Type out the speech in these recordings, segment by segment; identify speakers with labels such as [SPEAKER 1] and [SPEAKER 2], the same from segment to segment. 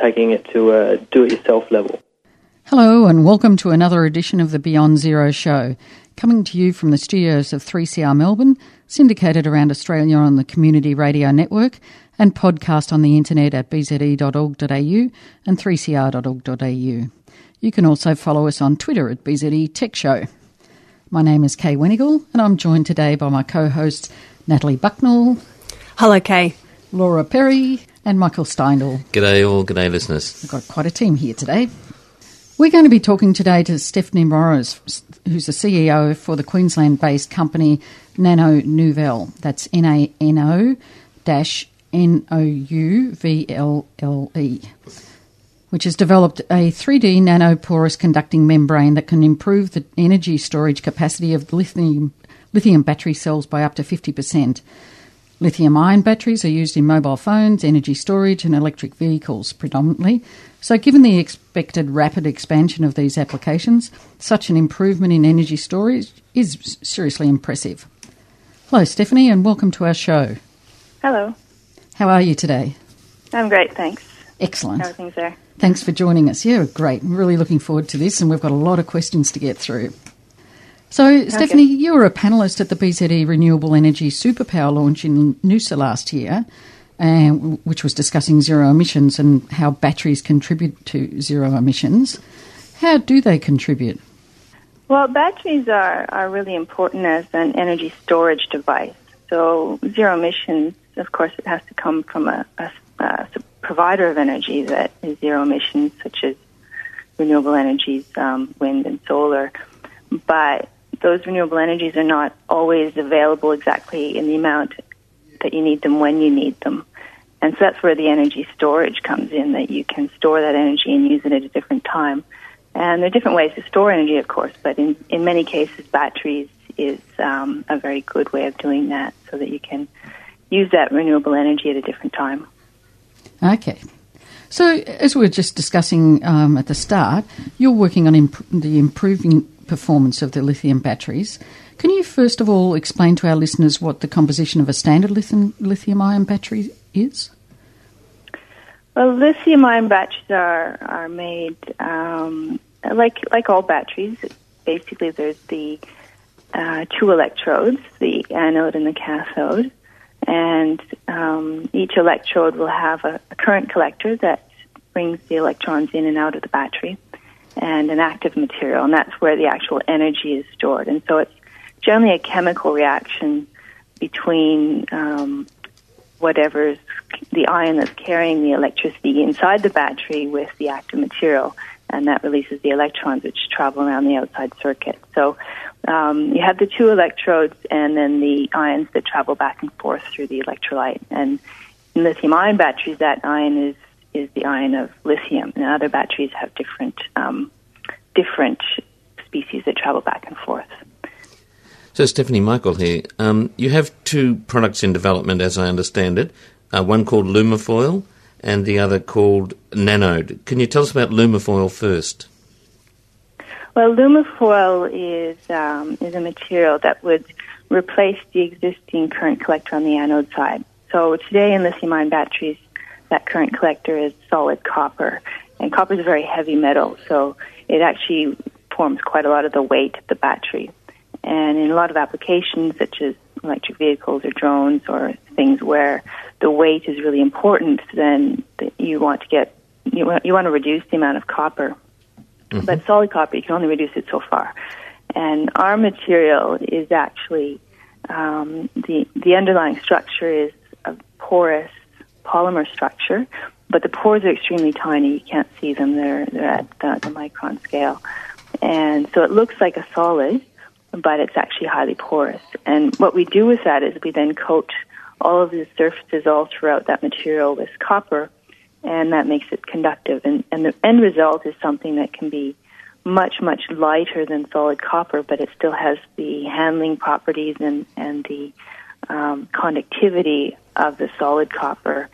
[SPEAKER 1] Taking it to a do it yourself level.
[SPEAKER 2] Hello, and welcome to another edition of the Beyond Zero show, coming to you from the studios of 3CR Melbourne, syndicated around Australia on the Community Radio Network, and podcast on the internet at bze.org.au and 3cr.org.au. You can also follow us on Twitter at BZE Tech Show. My name is Kay Wenigal, and I'm joined today by my co hosts Natalie Bucknell.
[SPEAKER 3] Hello, Kay.
[SPEAKER 2] Laura Perry and Michael Steindl.
[SPEAKER 4] G'day, all. G'day, listeners.
[SPEAKER 2] We've got quite a team here today. We're going to be talking today to Stephanie Morris, who's the CEO for the Queensland based company Nano Nouvelle. That's N A N O dash N O U V L L E, which has developed a 3D nanoporous conducting membrane that can improve the energy storage capacity of lithium, lithium battery cells by up to 50%. Lithium ion batteries are used in mobile phones, energy storage, and electric vehicles predominantly. So, given the expected rapid expansion of these applications, such an improvement in energy storage is seriously impressive. Hello, Stephanie, and welcome to our show.
[SPEAKER 5] Hello.
[SPEAKER 2] How are you today?
[SPEAKER 5] I'm great, thanks.
[SPEAKER 2] Excellent.
[SPEAKER 5] How are things there?
[SPEAKER 2] Thanks for joining us. Yeah, great. I'm really looking forward to this, and we've got a lot of questions to get through. So, okay. Stephanie, you were a panellist at the BZE Renewable Energy Superpower launch in Noosa last year, uh, which was discussing zero emissions and how batteries contribute to zero emissions. How do they contribute?
[SPEAKER 5] Well, batteries are, are really important as an energy storage device. So, zero emissions, of course, it has to come from a, a, a provider of energy that is zero emissions, such as renewable energies, um, wind and solar. But those renewable energies are not always available exactly in the amount that you need them when you need them. And so that's where the energy storage comes in, that you can store that energy and use it at a different time. And there are different ways to store energy, of course, but in, in many cases, batteries is um, a very good way of doing that so that you can use that renewable energy at a different time.
[SPEAKER 2] Okay. So, as we were just discussing um, at the start, you're working on imp- the improving performance of the lithium batteries. Can you first of all explain to our listeners what the composition of a standard lithium, ion battery is?
[SPEAKER 5] Well, lithium ion batteries are, are made um, like, like all batteries. Basically, there's the uh, two electrodes, the anode and the cathode, and um, each electrode will have a, a current collector that brings the electrons in and out of the battery and an active material, and that's where the actual energy is stored. And so it's generally a chemical reaction between um, whatever's the ion that's carrying the electricity inside the battery with the active material, and that releases the electrons which travel around the outside circuit. So um, you have the two electrodes and then the ions that travel back and forth through the electrolyte. And in lithium ion batteries, that ion is is the ion of lithium, and other batteries have different um, different species that travel back and forth.
[SPEAKER 4] So, Stephanie Michael here. Um, you have two products in development, as I understand it. Uh, one called Lumifoil, and the other called Nanode. Can you tell us about Lumifoil first?
[SPEAKER 5] Well, Lumifoil is um, is a material that would replace the existing current collector on the anode side. So today in lithium-ion batteries, that current collector is solid copper, and copper is a very heavy metal, so it actually forms quite a lot of the weight of the battery. And in a lot of applications, such as electric vehicles or drones or things where the weight is really important, then you want to get you want, you want to reduce the amount of copper. Mm-hmm. But solid copper, you can only reduce it so far. And our material is actually um, the the underlying structure is a porous polymer structure, but the pores are extremely tiny. You can't see them; they're they're at the, the micron scale, and so it looks like a solid, but it's actually highly porous. And what we do with that is we then coat all of the surfaces all throughout that material with copper, and that makes it conductive. And, and the end result is something that can be much, much lighter than solid copper, but it still has the handling properties and, and the um, conductivity of the solid copper.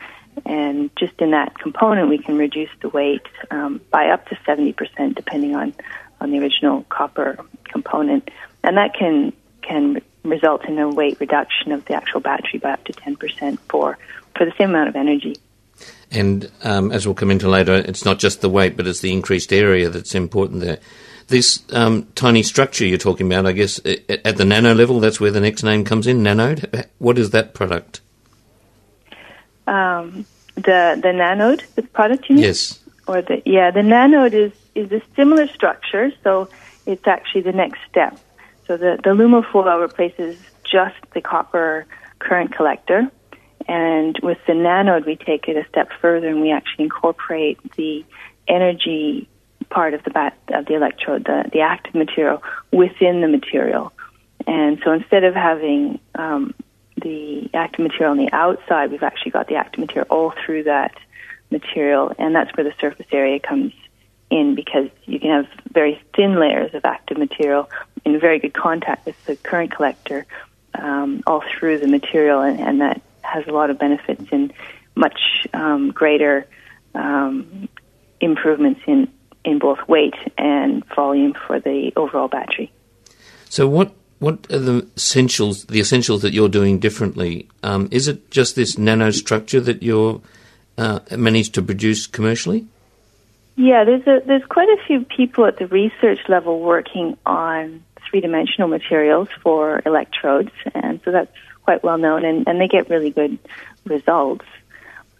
[SPEAKER 5] And just in that component, we can reduce the weight um, by up to 70%, depending on, on the original copper component. And that can, can result in a weight reduction of the actual battery by up to 10% for, for the same amount of energy.
[SPEAKER 4] And um, as we'll come into later, it's not just the weight, but it's the increased area that's important there. This um, tiny structure you're talking about, I guess, at the nano level, that's where the next name comes in, nanode. What is that product?
[SPEAKER 5] Um, the the nanode, the product you mean?
[SPEAKER 4] Yes.
[SPEAKER 5] Or the yeah, the nanode is is a similar structure, so it's actually the next step. So the the Lumifoil replaces just the copper current collector, and with the nanode, we take it a step further and we actually incorporate the energy part of the bat, of the electrode, the, the active material, within the material. And so instead of having um, the active material on the outside, we've actually got the active material all through that material, and that's where the surface area comes in because you can have very thin layers of active material in very good contact with the current collector um, all through the material, and, and that has a lot of benefits in much um, greater um, improvements in, in both weight and volume for the overall battery.
[SPEAKER 4] So, what what are the essentials the essentials that you're doing differently? Um, is it just this nanostructure that you're uh, managed to produce commercially?
[SPEAKER 5] Yeah, there's a, there's quite a few people at the research level working on three dimensional materials for electrodes, and so that's quite well known, and, and they get really good results.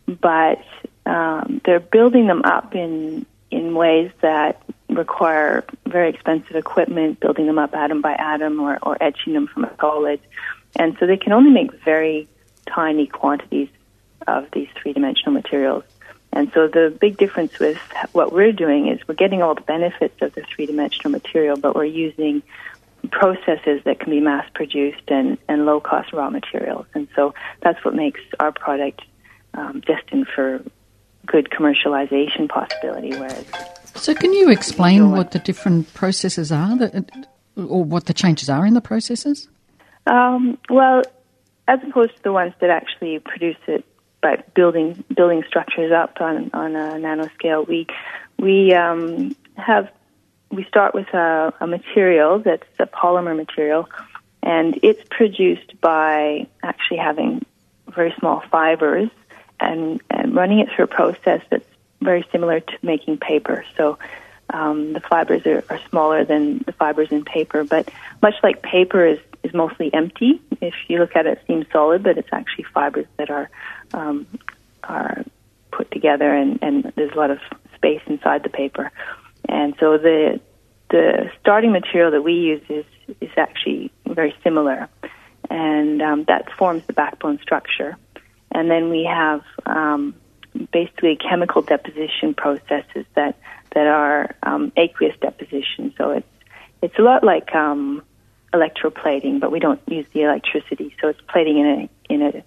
[SPEAKER 5] But um, they're building them up in in ways that require very expensive equipment, building them up atom by atom or, or etching them from a solid. And so they can only make very tiny quantities of these three dimensional materials. And so the big difference with what we're doing is we're getting all the benefits of the three dimensional material, but we're using processes that can be mass produced and, and low cost raw materials. And so that's what makes our product um, destined for good commercialization possibility. Whereas,
[SPEAKER 2] so can you explain what the different processes are, that, or what the changes are in the processes?
[SPEAKER 5] Um, well, as opposed to the ones that actually produce it by building building structures up on on a nanoscale, we we um, have we start with a, a material that's a polymer material, and it's produced by actually having very small fibers and, and running it through a process that's very similar to making paper. So um, the fibers are, are smaller than the fibers in paper, but much like paper is, is mostly empty. If you look at it, it seems solid, but it's actually fibers that are um, are put together, and, and there's a lot of space inside the paper. And so the the starting material that we use is is actually very similar, and um, that forms the backbone structure. And then we have um, basically chemical deposition processes that that are um, aqueous deposition. So it's it's a lot like um, electroplating, but we don't use the electricity. So it's plating in a in a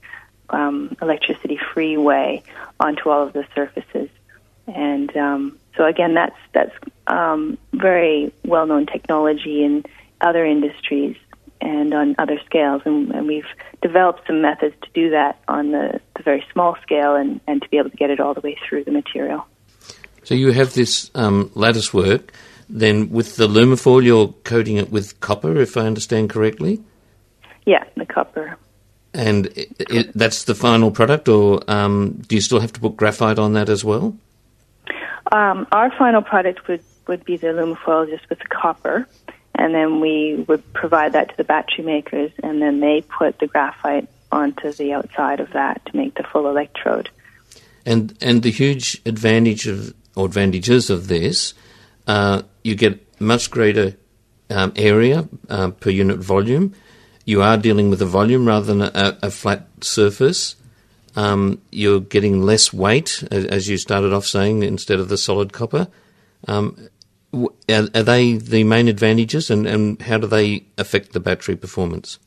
[SPEAKER 5] um, electricity free way onto all of the surfaces. And um, so again, that's that's um, very well known technology in other industries and on other scales, and, and, we've developed some methods to do that on the, the, very small scale and, and to be able to get it all the way through the material.
[SPEAKER 4] So you have this um, lattice work. Then with the Lumifoil, you're coating it with copper, if I understand correctly.
[SPEAKER 5] Yeah, the copper.
[SPEAKER 4] And it, it, that's the final product, or um, do you still have to put graphite on that as well?
[SPEAKER 5] Um, our final product would, would be the Lumifoil just with the copper, and then we would provide that to the battery makers, and then they put the graphite onto the outside of that to make the full electrode.
[SPEAKER 4] And and the huge advantage of or advantages of this, uh, you get much greater um, area uh, per unit volume. You are dealing with a volume rather than a, a flat surface. Um, you're getting less weight, as you started off saying, instead of the solid copper. Um, are, are, they the main advantages, and, and how do they affect the battery performance?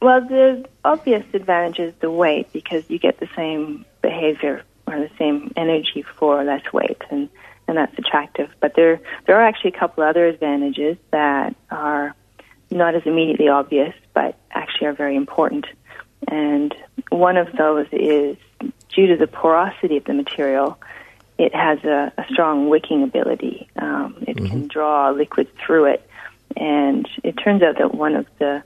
[SPEAKER 5] Well, the obvious advantage is the weight because you get the same behavior or the same energy for less weight, and and that's attractive. But there there are actually a couple other advantages that are not as immediately obvious, but actually are very important. And one of those is due to the porosity of the material, it has a, a strong wicking ability. Um, it mm-hmm. can draw liquid through it, and it turns out that one of the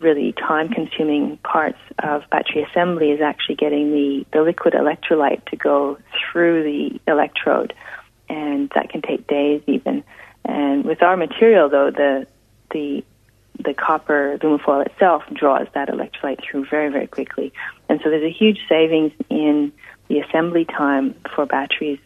[SPEAKER 5] really time-consuming parts of battery assembly is actually getting the, the liquid electrolyte to go through the electrode, and that can take days even. And with our material, though, the the the copper lumifoil itself draws that electrolyte through very, very quickly. And so there's a huge savings in the assembly time for batteries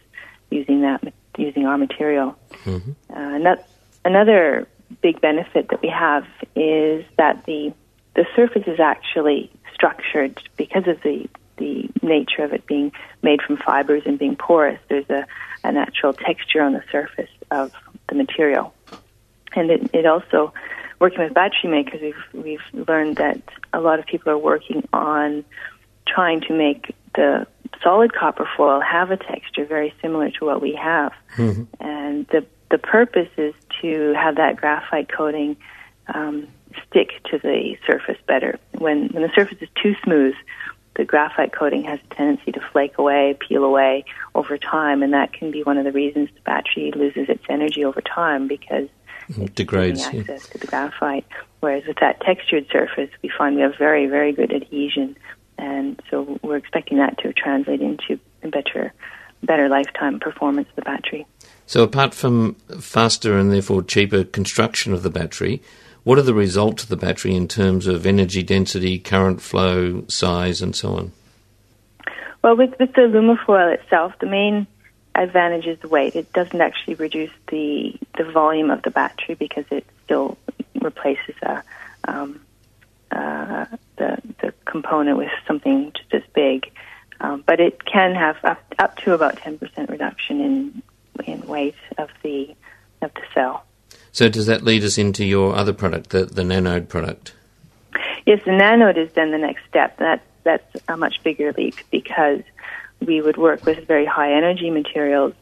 [SPEAKER 5] using that using our material. Mm-hmm. Uh, not, another big benefit that we have is that the the surface is actually structured because of the the nature of it being made from fibers and being porous. There's a, a natural texture on the surface of the material, and it, it also working with battery makers, we've we've learned that a lot of people are working on trying to make the solid copper foil have a texture very similar to what we have, mm-hmm. and the the purpose is to have that graphite coating um, stick to the surface better. When when the surface is too smooth, the graphite coating has a tendency to flake away, peel away over time, and that can be one of the reasons the battery loses its energy over time because
[SPEAKER 4] it degrades
[SPEAKER 5] access yeah. to the graphite. Whereas with that textured surface, we find we have very, very good adhesion, and so we're expecting that to translate into better, better lifetime performance of the battery.
[SPEAKER 4] So, apart from faster and therefore cheaper construction of the battery, what are the results of the battery in terms of energy density, current flow, size, and so on?
[SPEAKER 5] Well, with, with the Lumifoil itself, the main advantage is the weight. It doesn't actually reduce the the volume of the battery because it still replaces a, um, uh, the the component with something just as big. Um, but it can have up up to about ten percent reduction in in weight of the of the cell.
[SPEAKER 4] So does that lead us into your other product, the the nanode product?
[SPEAKER 5] Yes, the nanode is then the next step. That that's a much bigger leap because we would work with very high energy materials,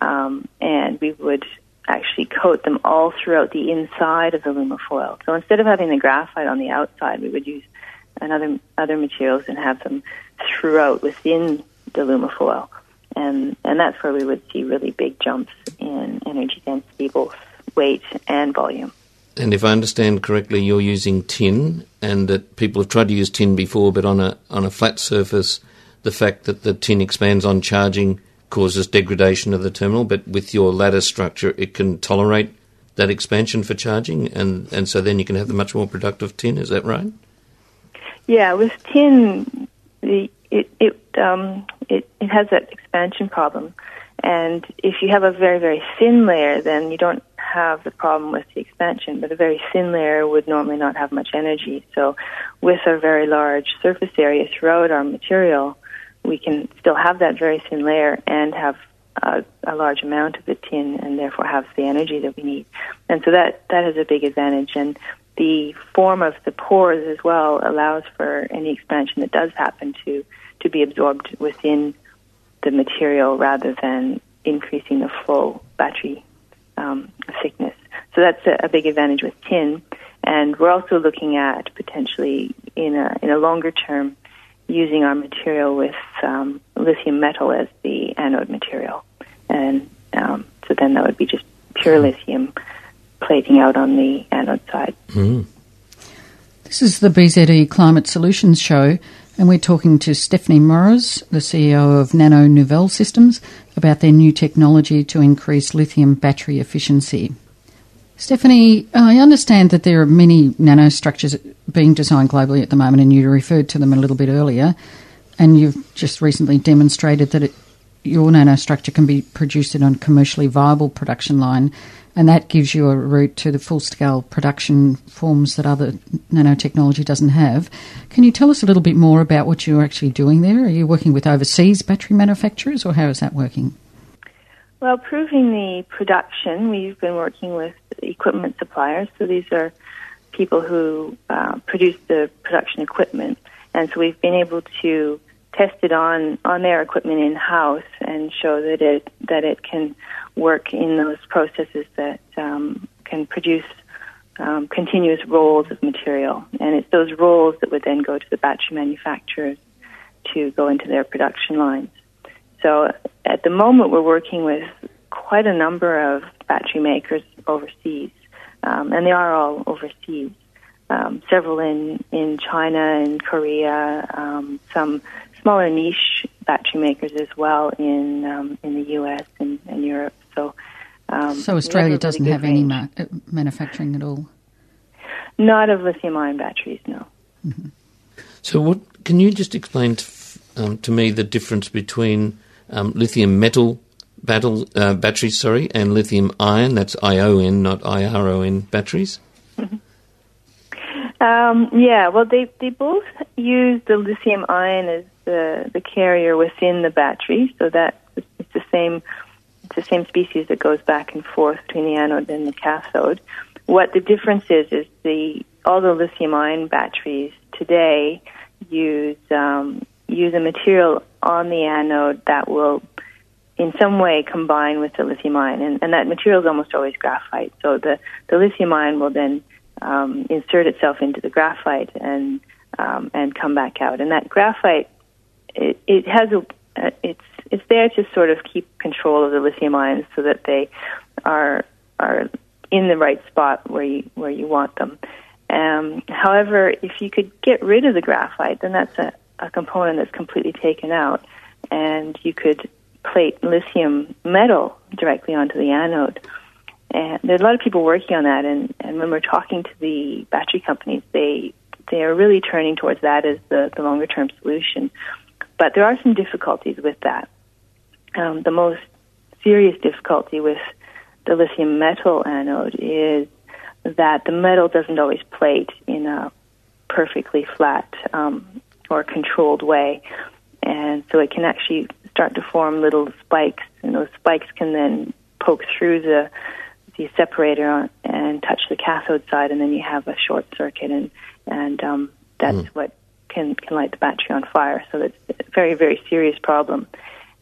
[SPEAKER 5] um, and we would actually coat them all throughout the inside of the lumifoil. So instead of having the graphite on the outside, we would use another other other materials and have them throughout within the lumifoil, and and that's where we would see really big jumps in energy density, both weight and volume.
[SPEAKER 4] And if I understand correctly, you're using tin, and that people have tried to use tin before, but on a on a flat surface the fact that the tin expands on charging causes degradation of the terminal, but with your lattice structure, it can tolerate that expansion for charging, and, and so then you can have the much more productive tin. Is that right?
[SPEAKER 5] Yeah, with tin, the, it it um, it it has that expansion problem, and if you have a very very thin layer, then you don't have the problem with the expansion. But a very thin layer would normally not have much energy. So, with a very large surface area throughout our material, we can still have that very thin layer and have a, a, large amount of the tin and therefore have the energy that we need. And so that, that has a big advantage. And the form of the pores as well allows for any expansion that does happen to, to be absorbed within the material rather than increasing the flow battery um, thickness. So that's a, a big advantage with tin. And we're also looking at potentially in a, in a longer term using our material with um, lithium metal as the anode material. And um, so then that would be just pure lithium plating out on the anode side.
[SPEAKER 4] Mm.
[SPEAKER 2] This is the BZE Climate Solutions Show, and we're talking to Stephanie Morris, the CEO of Nano Nouvelle Systems, about their new technology to increase lithium battery efficiency. Stephanie, I understand that there are many nanostructures being designed globally at the moment, and you referred to them a little bit earlier. And you've just recently demonstrated that it, your nanostructure can be produced in a commercially viable production line, and that gives you a route to the full scale production forms that other nanotechnology doesn't have. Can you tell us a little bit more about what you're actually doing there? Are you working with overseas battery manufacturers, or how is that working?
[SPEAKER 5] Well, proving the production, we've been working with equipment suppliers. So these are people who uh, produce the production equipment. And so we've been able to test it on on their equipment in house and show that it that it can work in those processes that um, can produce um, continuous rolls of material, and it's those rolls that would then go to the battery manufacturers to go into their production lines. So at the moment, we're working with quite a number of battery makers overseas, um, and they are all overseas. Um, several in, in China and Korea, um, some smaller niche battery makers as well in um, in the U.S. and, and Europe. So, um,
[SPEAKER 2] so Australia doesn't have range. any ma- uh, manufacturing at all.
[SPEAKER 5] Not of lithium-ion batteries, no.
[SPEAKER 4] Mm-hmm. So, what can you just explain to, um, to me the difference between um, lithium metal battle, uh, batteries, sorry, and lithium ion? That's ION, not IRON batteries.
[SPEAKER 5] Mm-hmm. Um, yeah, well, they they both use the lithium ion as the the carrier within the battery, so that it's the same it's the same species that goes back and forth between the anode and the cathode. What the difference is is the all the lithium ion batteries today use um, use a material on the anode that will in some way combine with the lithium ion, and, and that material is almost always graphite. So the, the lithium ion will then um, insert itself into the graphite and um, and come back out. And that graphite, it, it has a, uh, it's it's there to sort of keep control of the lithium ions so that they are are in the right spot where you where you want them. Um, however, if you could get rid of the graphite, then that's a, a component that's completely taken out, and you could plate lithium metal directly onto the anode. And there's a lot of people working on that, and, and when we're talking to the battery companies, they they are really turning towards that as the, the longer term solution. But there are some difficulties with that. Um, the most serious difficulty with the lithium metal anode is that the metal doesn't always plate in a perfectly flat um, or controlled way. And so it can actually start to form little spikes, and those spikes can then poke through the the separator and touch the cathode side, and then you have a short circuit, and and um, that's mm. what can can light the battery on fire. So it's a very very serious problem.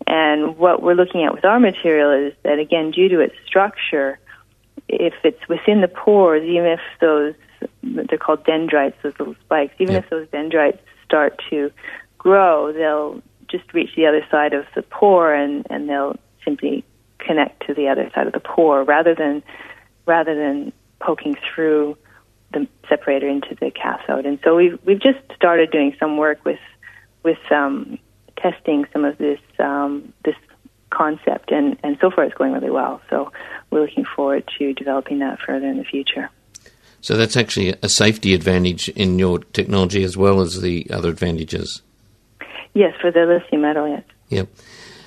[SPEAKER 5] And what we're looking at with our material is that again, due to its structure, if it's within the pores, even if those they're called dendrites, those little spikes, even if those dendrites start to grow, they'll just reach the other side of the pore and, and they'll simply connect to the other side of the pore rather than rather than poking through the separator into the cathode. And so we've we've just started doing some work with with um, testing some of this um, this concept, and and so far it's going really well. So we're looking forward to developing that further in the future.
[SPEAKER 4] So that's actually a safety advantage in your technology as well as the other advantages.
[SPEAKER 5] Yes, for the lithium metal, yes.
[SPEAKER 4] Yep.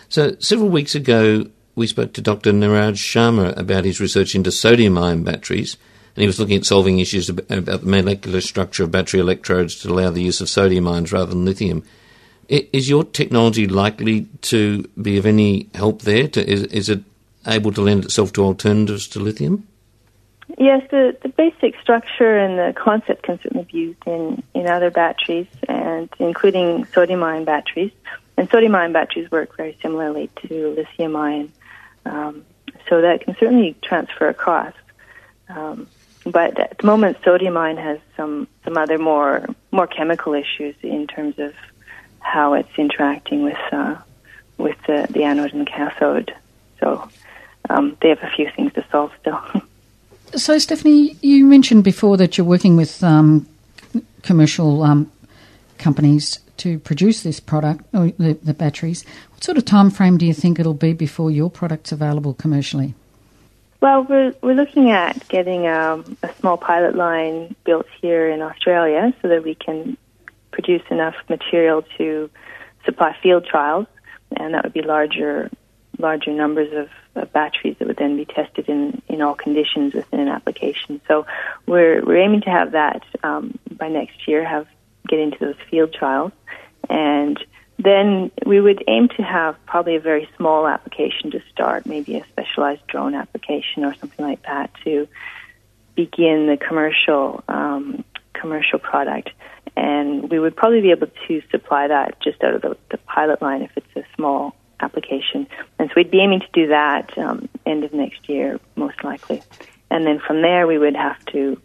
[SPEAKER 4] So several weeks ago, we spoke to Dr. Neeraj Sharma about his research into sodium ion batteries, and he was looking at solving issues about the molecular structure of battery electrodes to allow the use of sodium ions rather than lithium. Is your technology likely to be of any help there? To, is, is it able to lend itself to alternatives to lithium?
[SPEAKER 5] Yes, the, the basic structure and the concept can certainly be used in, in other batteries, and including sodium ion batteries. And sodium ion batteries work very similarly to lithium ion, um, so that can certainly transfer across. Um, but at the moment, sodium ion has some some other more more chemical issues in terms of how it's interacting with uh, with the, the anode and the cathode. So um, they have a few things to solve still.
[SPEAKER 2] So, Stephanie, you mentioned before that you're working with um, commercial um, companies to produce this product, or the, the, batteries. What sort of time frame do you think it'll be before your product's available commercially?
[SPEAKER 5] Well, we're, we're looking at getting um, a small pilot line built here in Australia so that we can produce enough material to supply field trials, and that would be larger larger numbers of uh, batteries that would then be tested in, in all conditions within an application. So we're, we're aiming to have that um, by next year, have get into those field trials. And then we would aim to have probably a very small application to start, maybe a specialized drone application or something like that to begin the commercial um, commercial product. And we would probably be able to supply that just out of the, the pilot line if it's a small application. And so we'd be aiming to do that um, end of next year, most likely. And then from there, we would have to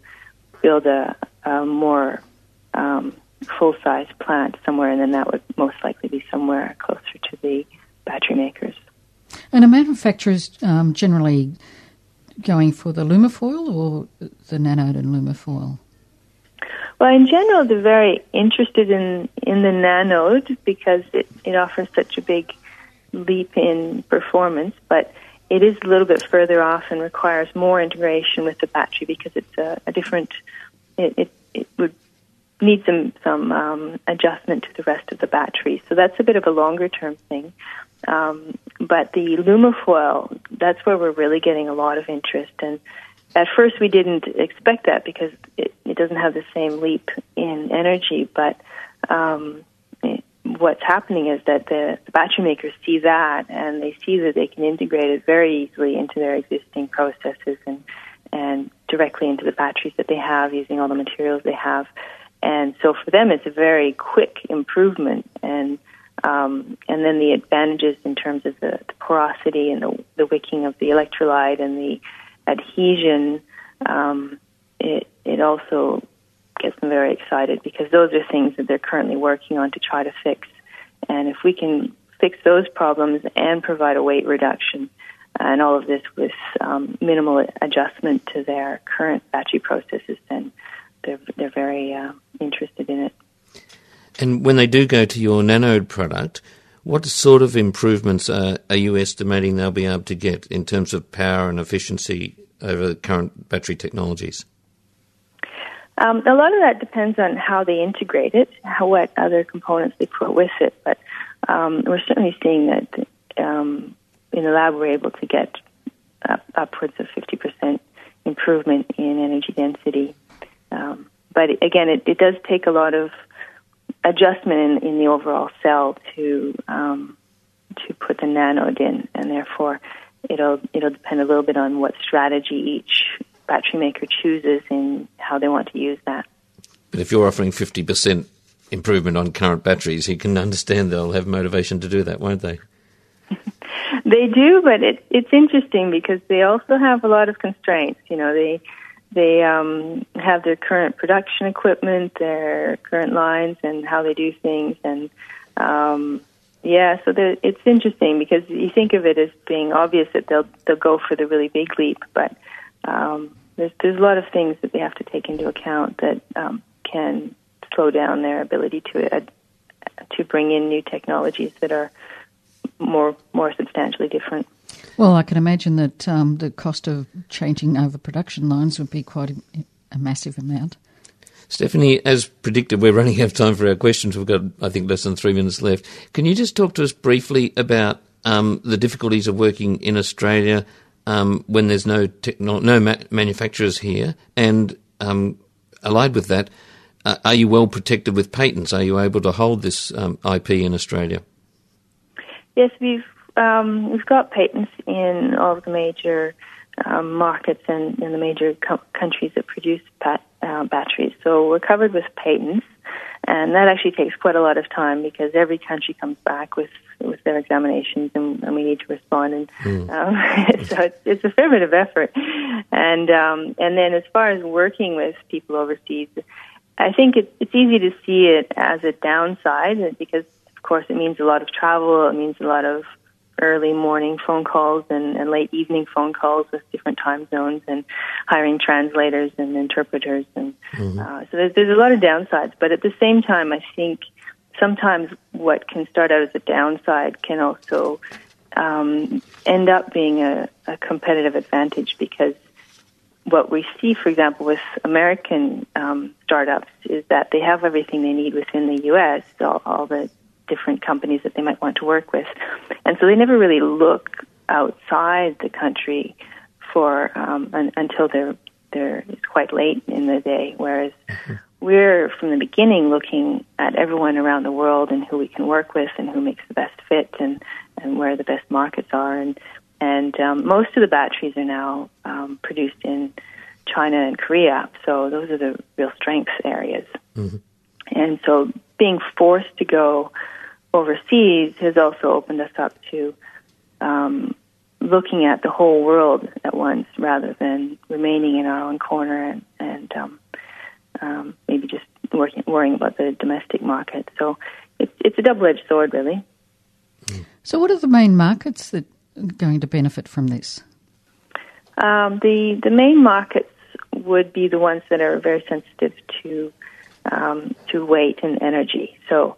[SPEAKER 5] build a, a more um, full size plant somewhere, and then that would most likely be somewhere closer to the battery makers.
[SPEAKER 2] And are manufacturers um, generally going for the Lumifoil or the nanode and Lumifoil?
[SPEAKER 5] Well, in general, they're very interested in, in the nanode because it, it offers such a big leap in performance, but it is a little bit further off and requires more integration with the battery because it's a, a different. It, it, it would need some some um, adjustment to the rest of the battery, so that's a bit of a longer term thing. Um, but the Lumifoil, that's where we're really getting a lot of interest. And at first, we didn't expect that because it, it doesn't have the same leap in energy. But um, it, what's happening is that the, the battery makers see that and they see that they can integrate it very easily into their existing processes and and directly into the batteries that they have using all the materials they have. And so for them, it's a very quick improvement and um, and then the advantages in terms of the, the porosity and the, the, wicking of the electrolyte and the adhesion, um, it, it also gets them very excited because those are things that they're currently working on to try to fix. And if we can fix those problems and provide a weight reduction, and all of this with um, minimal adjustment to their current battery processes, then they're they're very uh, interested in it.
[SPEAKER 4] And when they do go to your nanode product, what sort of improvements are, are you estimating they'll be able to get in terms of power and efficiency over current battery technologies?
[SPEAKER 5] Um, a lot of that depends on how they integrate it, how what other components they put with it. But um, we're certainly seeing that um, in the lab we're able to get up, upwards of 50% improvement in energy density. Um, but again, it, it does take a lot of adjustment in, in the overall cell to um, to put the nanode in, and therefore it'll it'll depend a little bit on what strategy each battery maker chooses in how they want to use that.
[SPEAKER 4] But if you're offering fifty percent improvement on current batteries, you can understand they'll have motivation to do that, won't they?
[SPEAKER 5] they do, but it, it's interesting because they also have a lot of constraints. You know, they they um, have their current production equipment, their current lines, and how they do things. And um, yeah, so it's interesting because you think of it as being obvious that they'll they'll go for the really big leap, but um, there's there's a lot of things that they have to take into account that um, can slow down their ability to uh, to bring in new technologies that are more more substantially different.
[SPEAKER 2] Well, I can imagine that um, the cost of changing over production lines would be quite a, a, massive amount.
[SPEAKER 4] Stephanie, as predicted, we're running out of time for our questions. We've got, I think, less than three minutes left. Can you just talk to us briefly about um, the difficulties of working in Australia um, when there's no techno- no ma- manufacturers here, and um, allied with that, uh, are you well protected with patents? Are you able to hold this um, IP in Australia?
[SPEAKER 5] Yes, we've um, we've got patents in all of the major um, markets and in the major co- countries that produce pat- uh, batteries. So we're covered with patents, and that actually takes quite a lot of time because every country comes back with with their examinations, and, and we need to respond. And mm. um, so it's, it's a fair bit of effort. And um, and then as far as working with people overseas, I think it, it's easy to see it as a downside because, of course, it means a lot of travel. It means a lot of early morning phone calls and, and late evening phone calls with different time zones and hiring translators and interpreters and mm-hmm. uh, so there's, there's a lot of downsides but at the same time i think sometimes what can start out as a downside can also um, end up being a, a competitive advantage because what we see, for example, with American um, startups is that they have everything they need within the U.S. All, all the different companies that they might want to work with. And so they never really look outside the country for um, un- until they're they're it's quite late in the day. Whereas mm-hmm. we're from the beginning looking at everyone around the world and who we can work with and who makes the best fit and and where the best markets are and and um, most of the batteries are now um, produced in China and Korea. So those are the real strengths areas.
[SPEAKER 4] Mm-hmm.
[SPEAKER 5] And so being forced to go overseas has also opened us up to um, looking at the whole world at once rather than remaining in our own corner and, and um, um, maybe just working, worrying about the domestic market. So it's, it's a double edged sword, really.
[SPEAKER 2] So, what are the main markets that are going to benefit from this?
[SPEAKER 5] Um, the the main markets would be the ones that are very sensitive to um, to weight and energy. So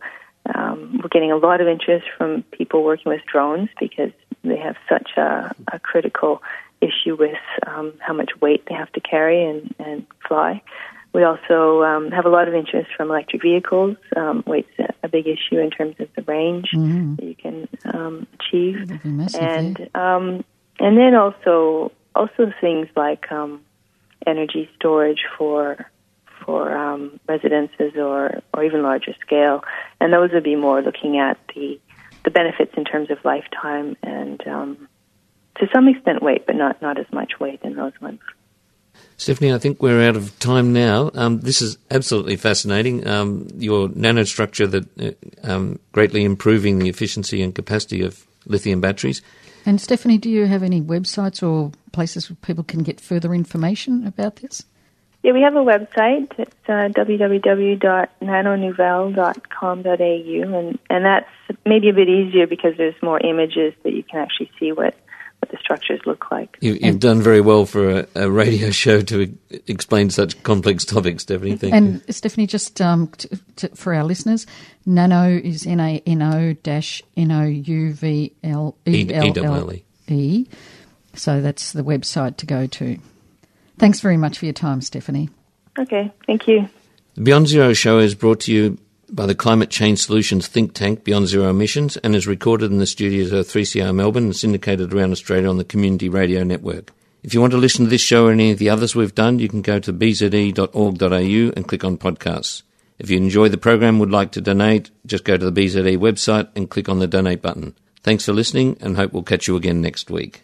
[SPEAKER 5] um, we're getting a lot of interest from people working with drones because they have such a, a critical issue with um, how much weight they have to carry and, and fly. We also um, have a lot of interest from electric vehicles. Um, weight's a, big issue in terms of the range
[SPEAKER 2] Mm.
[SPEAKER 5] that you can um, achieve, and um, and then also also things like um, energy storage for for um, residences or or even larger scale, and those would be more looking at the the benefits in terms of lifetime and um, to some extent weight, but not not as much weight in those ones.
[SPEAKER 4] Stephanie, I think we're out of time now. Um, this is absolutely fascinating. Um, your nanostructure that uh, um, greatly improving the efficiency and capacity of lithium batteries.
[SPEAKER 2] And Stephanie, do you have any websites or places where people can get further information about this?
[SPEAKER 5] Yeah, we have a website. It's uh, www.nanonouvelle.com.au, and and that's maybe a bit easier because there's more images that you can actually see what what the structures look like.
[SPEAKER 4] You, you've done very well for a, a radio show to e- explain such complex topics, Stephanie. Thank you.
[SPEAKER 2] and Stephanie, just um, t- t- for our listeners, Nano is N A N O dash N O U V L E L L E. So that's the website to go to. Thanks very much for your time, Stephanie.
[SPEAKER 5] Okay, thank you.
[SPEAKER 4] The Beyond Zero show is brought to you by the Climate Change Solutions think tank Beyond Zero Emissions and is recorded in the studios of 3CR Melbourne and syndicated around Australia on the Community Radio Network. If you want to listen to this show or any of the others we've done, you can go to bze.org.au and click on podcasts. If you enjoy the program and would like to donate, just go to the BZE website and click on the donate button. Thanks for listening and hope we'll catch you again next week.